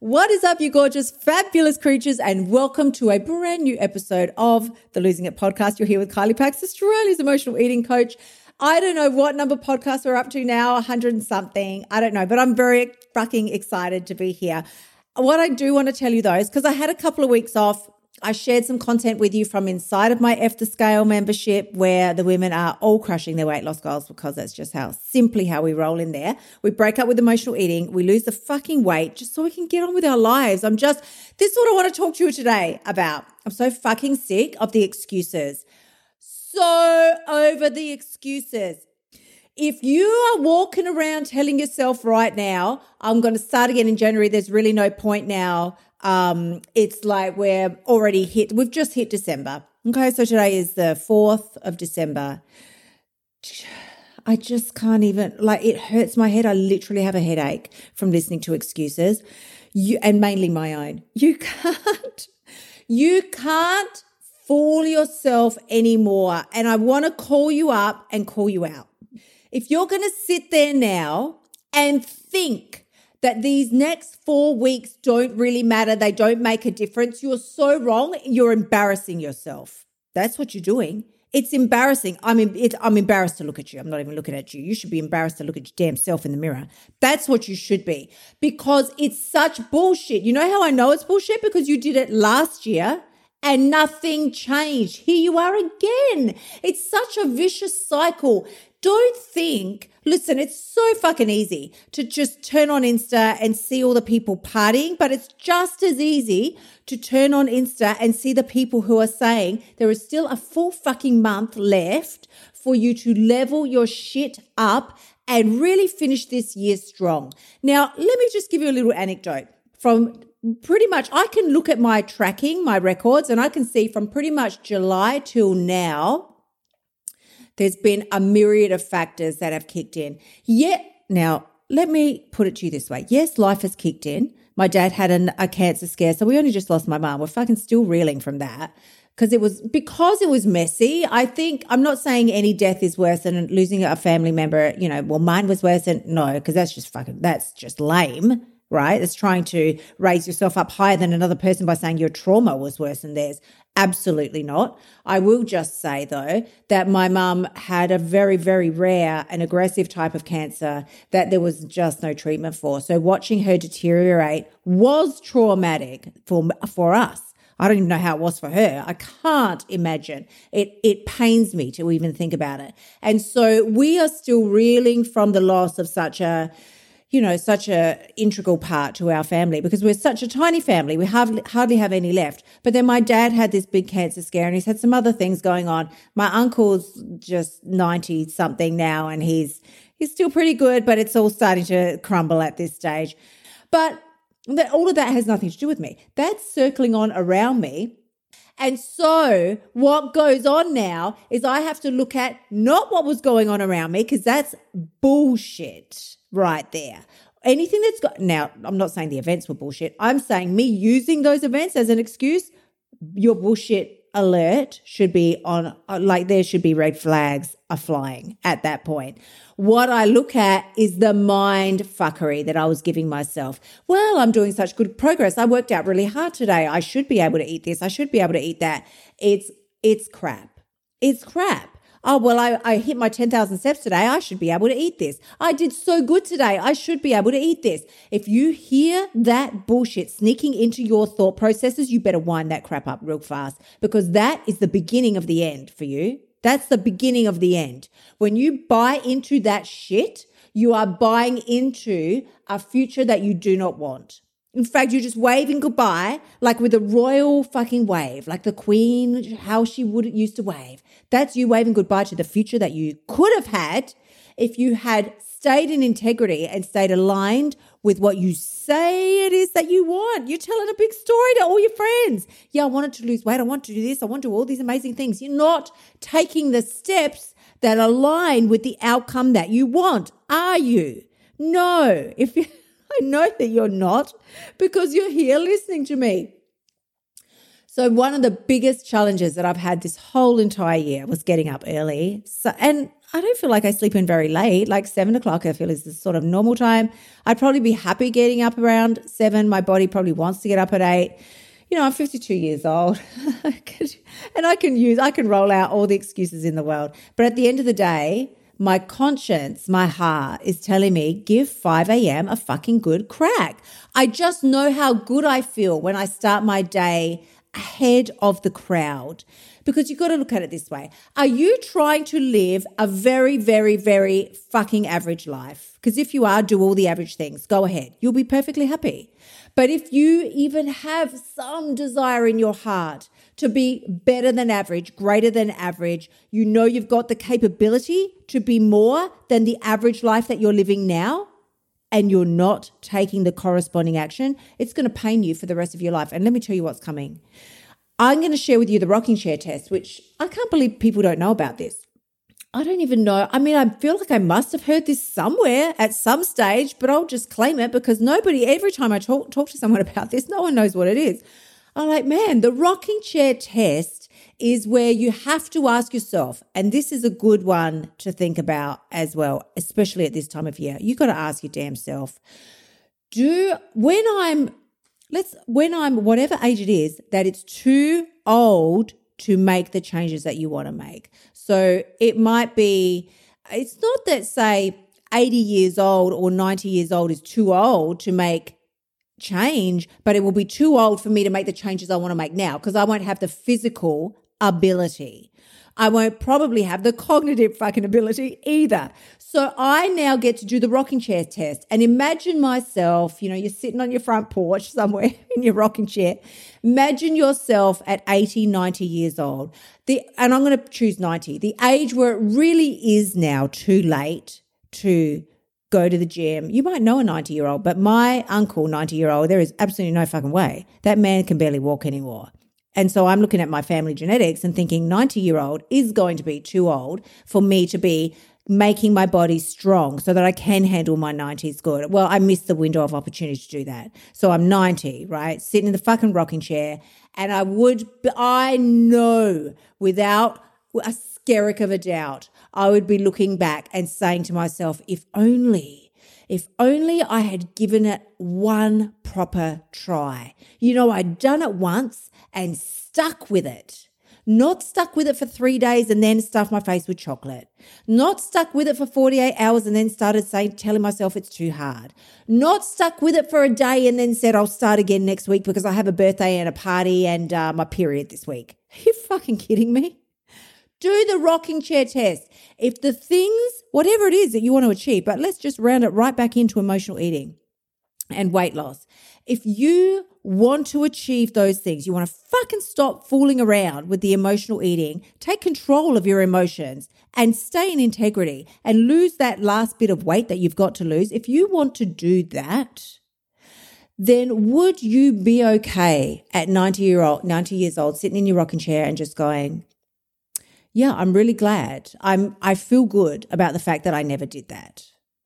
What is up, you gorgeous, fabulous creatures, and welcome to a brand new episode of the Losing It podcast. You're here with Kylie Pax, Australia's emotional eating coach. I don't know what number podcast we're up to now, 100 and something. I don't know, but I'm very fucking excited to be here. What I do want to tell you though is because I had a couple of weeks off I shared some content with you from inside of my F the Scale membership where the women are all crushing their weight loss goals because that's just how simply how we roll in there. We break up with emotional eating, we lose the fucking weight just so we can get on with our lives. I'm just, this is what I want to talk to you today about. I'm so fucking sick of the excuses. So over the excuses. If you are walking around telling yourself right now, I'm going to start again in January, there's really no point now um, it's like we're already hit, we've just hit December. Okay, so today is the 4th of December. I just can't even, like, it hurts my head. I literally have a headache from listening to excuses, you, and mainly my own. You can't, you can't fool yourself anymore. And I want to call you up and call you out. If you're going to sit there now and think that these next four weeks don't really matter. They don't make a difference. You're so wrong. You're embarrassing yourself. That's what you're doing. It's embarrassing. I'm, it, I'm embarrassed to look at you. I'm not even looking at you. You should be embarrassed to look at your damn self in the mirror. That's what you should be because it's such bullshit. You know how I know it's bullshit? Because you did it last year and nothing changed. Here you are again. It's such a vicious cycle. Don't think Listen, it's so fucking easy to just turn on Insta and see all the people partying, but it's just as easy to turn on Insta and see the people who are saying there is still a full fucking month left for you to level your shit up and really finish this year strong. Now, let me just give you a little anecdote from pretty much I can look at my tracking, my records, and I can see from pretty much July till now there's been a myriad of factors that have kicked in. Yet, now, let me put it to you this way. Yes, life has kicked in. My dad had an, a cancer scare, so we only just lost my mom. We're fucking still reeling from that because it was because it was messy. I think I'm not saying any death is worse than losing a family member. You know, well, mine was worse than no, because that's just fucking that's just lame right? It's trying to raise yourself up higher than another person by saying your trauma was worse than theirs. Absolutely not. I will just say though that my mum had a very, very rare and aggressive type of cancer that there was just no treatment for. So watching her deteriorate was traumatic for, for us. I don't even know how it was for her. I can't imagine. It it pains me to even think about it. And so we are still reeling from the loss of such a you know, such a integral part to our family because we're such a tiny family. We hardly, hardly have any left. But then my dad had this big cancer scare and he's had some other things going on. My uncle's just 90 something now and he's, he's still pretty good, but it's all starting to crumble at this stage. But that, all of that has nothing to do with me. That's circling on around me. And so what goes on now is I have to look at not what was going on around me because that's bullshit right there. Anything that's got now, I'm not saying the events were bullshit. I'm saying me using those events as an excuse, your bullshit alert should be on, like there should be red flags are flying at that point. What I look at is the mind fuckery that I was giving myself. Well, I'm doing such good progress. I worked out really hard today. I should be able to eat this. I should be able to eat that. It's, it's crap. It's crap. Oh, well, I, I hit my 10,000 steps today. I should be able to eat this. I did so good today. I should be able to eat this. If you hear that bullshit sneaking into your thought processes, you better wind that crap up real fast because that is the beginning of the end for you. That's the beginning of the end. When you buy into that shit, you are buying into a future that you do not want. In fact, you're just waving goodbye, like with a royal fucking wave, like the queen, how she would used to wave. That's you waving goodbye to the future that you could have had if you had stayed in integrity and stayed aligned with what you say it is that you want. You're telling a big story to all your friends. Yeah, I wanted to lose weight. I want to do this. I want to do all these amazing things. You're not taking the steps that align with the outcome that you want, are you? No. If you, I know that you're not because you're here listening to me. So one of the biggest challenges that I've had this whole entire year was getting up early. So, and I don't feel like I sleep in very late. Like seven o'clock, I feel is the sort of normal time. I'd probably be happy getting up around seven. My body probably wants to get up at eight. You know, I'm 52 years old, and I can use, I can roll out all the excuses in the world. But at the end of the day, my conscience, my heart is telling me, give 5 a.m. a fucking good crack. I just know how good I feel when I start my day ahead of the crowd because you've got to look at it this way. Are you trying to live a very, very, very fucking average life? Because if you are, do all the average things. Go ahead. You'll be perfectly happy. But if you even have some desire in your heart to be better than average, greater than average, you know you've got the capability to be more than the average life that you're living now, and you're not taking the corresponding action, it's going to pain you for the rest of your life. And let me tell you what's coming. I'm going to share with you the rocking chair test, which I can't believe people don't know about this. I don't even know. I mean, I feel like I must have heard this somewhere at some stage, but I'll just claim it because nobody, every time I talk, talk to someone about this, no one knows what it is. I'm like, man, the rocking chair test is where you have to ask yourself, and this is a good one to think about as well, especially at this time of year. You've got to ask your damn self, do when I'm let's when I'm whatever age it is that it's too old to make the changes that you want to make. So it might be it's not that say 80 years old or 90 years old is too old to make change, but it will be too old for me to make the changes I want to make now because I won't have the physical ability. I won't probably have the cognitive fucking ability either. So I now get to do the rocking chair test and imagine myself, you know, you're sitting on your front porch somewhere in your rocking chair. Imagine yourself at 80, 90 years old. The, and I'm going to choose 90, the age where it really is now too late to go to the gym. You might know a 90 year old, but my uncle, 90 year old, there is absolutely no fucking way. That man can barely walk anymore. And so I'm looking at my family genetics and thinking 90 year old is going to be too old for me to be making my body strong so that I can handle my 90s good. Well, I missed the window of opportunity to do that. So I'm 90, right? Sitting in the fucking rocking chair. And I would, I know without a skerrick of a doubt, I would be looking back and saying to myself, if only, if only I had given it one proper try. You know, I'd done it once and stuck with it. Not stuck with it for three days and then stuffed my face with chocolate. Not stuck with it for 48 hours and then started saying, telling myself it's too hard. Not stuck with it for a day and then said, I'll start again next week because I have a birthday and a party and uh, my period this week. Are you fucking kidding me? Do the rocking chair test. If the things, whatever it is that you want to achieve, but let's just round it right back into emotional eating and weight loss. If you want to achieve those things, you want to fucking stop fooling around with the emotional eating, take control of your emotions and stay in integrity and lose that last bit of weight that you've got to lose. If you want to do that, then would you be okay at 90 year old 90 years old sitting in your rocking chair and just going yeah i'm really glad i'm i feel good about the fact that i never did that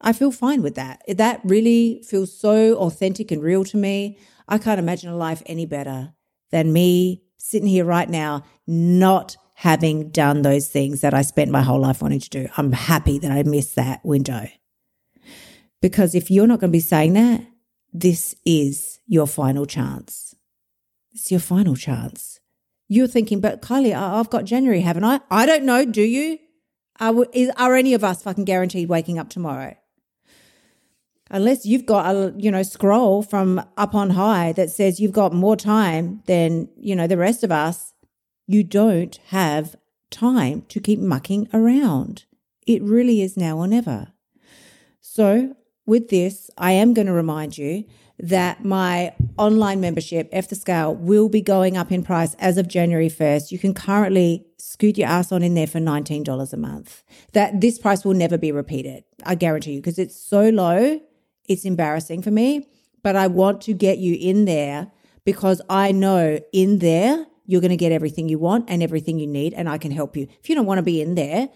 i feel fine with that that really feels so authentic and real to me I can't imagine a life any better than me sitting here right now, not having done those things that I spent my whole life wanting to do. I'm happy that I missed that window. Because if you're not going to be saying that, this is your final chance. It's your final chance. You're thinking, but Kylie, I've got January, haven't I? I don't know. Do you? Are, is, are any of us fucking guaranteed waking up tomorrow? unless you've got a you know scroll from up on high that says you've got more time than you know the rest of us you don't have time to keep mucking around it really is now or never so with this i am going to remind you that my online membership f the scale will be going up in price as of january 1st you can currently scoot your ass on in there for $19 a month. That this price will never be repeated i guarantee you because it's so low it's embarrassing for me, but I want to get you in there because I know in there you're going to get everything you want and everything you need, and I can help you. If you don't want to be in there,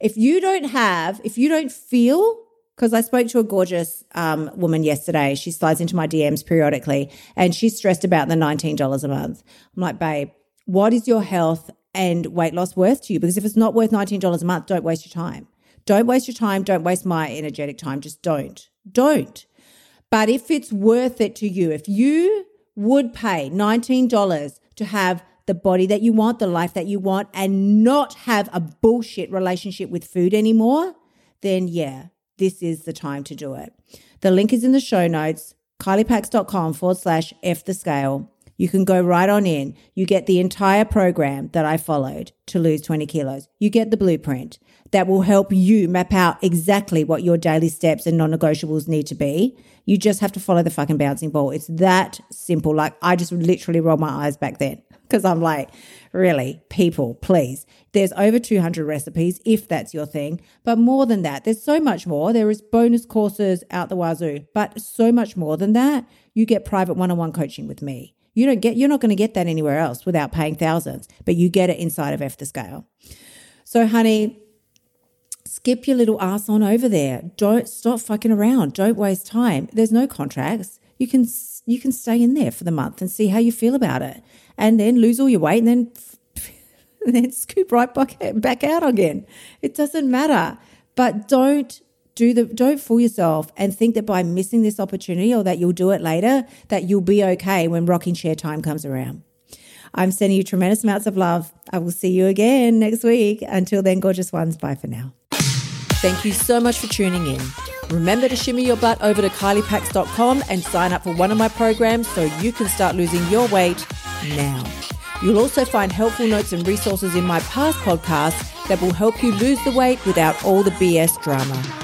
if you don't have, if you don't feel, because I spoke to a gorgeous um, woman yesterday, she slides into my DMs periodically, and she's stressed about the $19 a month. I'm like, babe, what is your health and weight loss worth to you? Because if it's not worth $19 a month, don't waste your time. Don't waste your time. Don't waste my energetic time. Just don't. Don't. But if it's worth it to you, if you would pay $19 to have the body that you want, the life that you want, and not have a bullshit relationship with food anymore, then yeah, this is the time to do it. The link is in the show notes, kyliepax.com forward slash F the scale. You can go right on in. You get the entire program that I followed to lose 20 kilos. You get the blueprint that will help you map out exactly what your daily steps and non negotiables need to be. You just have to follow the fucking bouncing ball. It's that simple. Like I just literally rolled my eyes back then because I'm like, really, people, please. There's over 200 recipes if that's your thing, but more than that, there's so much more. There is bonus courses out the wazoo, but so much more than that. You get private one on one coaching with me. You don't get, you're not going to get that anywhere else without paying thousands, but you get it inside of F the scale. So, honey, skip your little ass on over there. Don't stop fucking around. Don't waste time. There's no contracts. You can you can stay in there for the month and see how you feel about it, and then lose all your weight, and then and then scoop right back back out again. It doesn't matter. But don't do the don't fool yourself and think that by missing this opportunity or that you'll do it later that you'll be okay when rocking chair time comes around. I'm sending you tremendous amounts of love. I will see you again next week. Until then, gorgeous ones. Bye for now. Thank you so much for tuning in. Remember to shimmy your butt over to kyliepax.com and sign up for one of my programs so you can start losing your weight now. You'll also find helpful notes and resources in my past podcasts that will help you lose the weight without all the BS drama.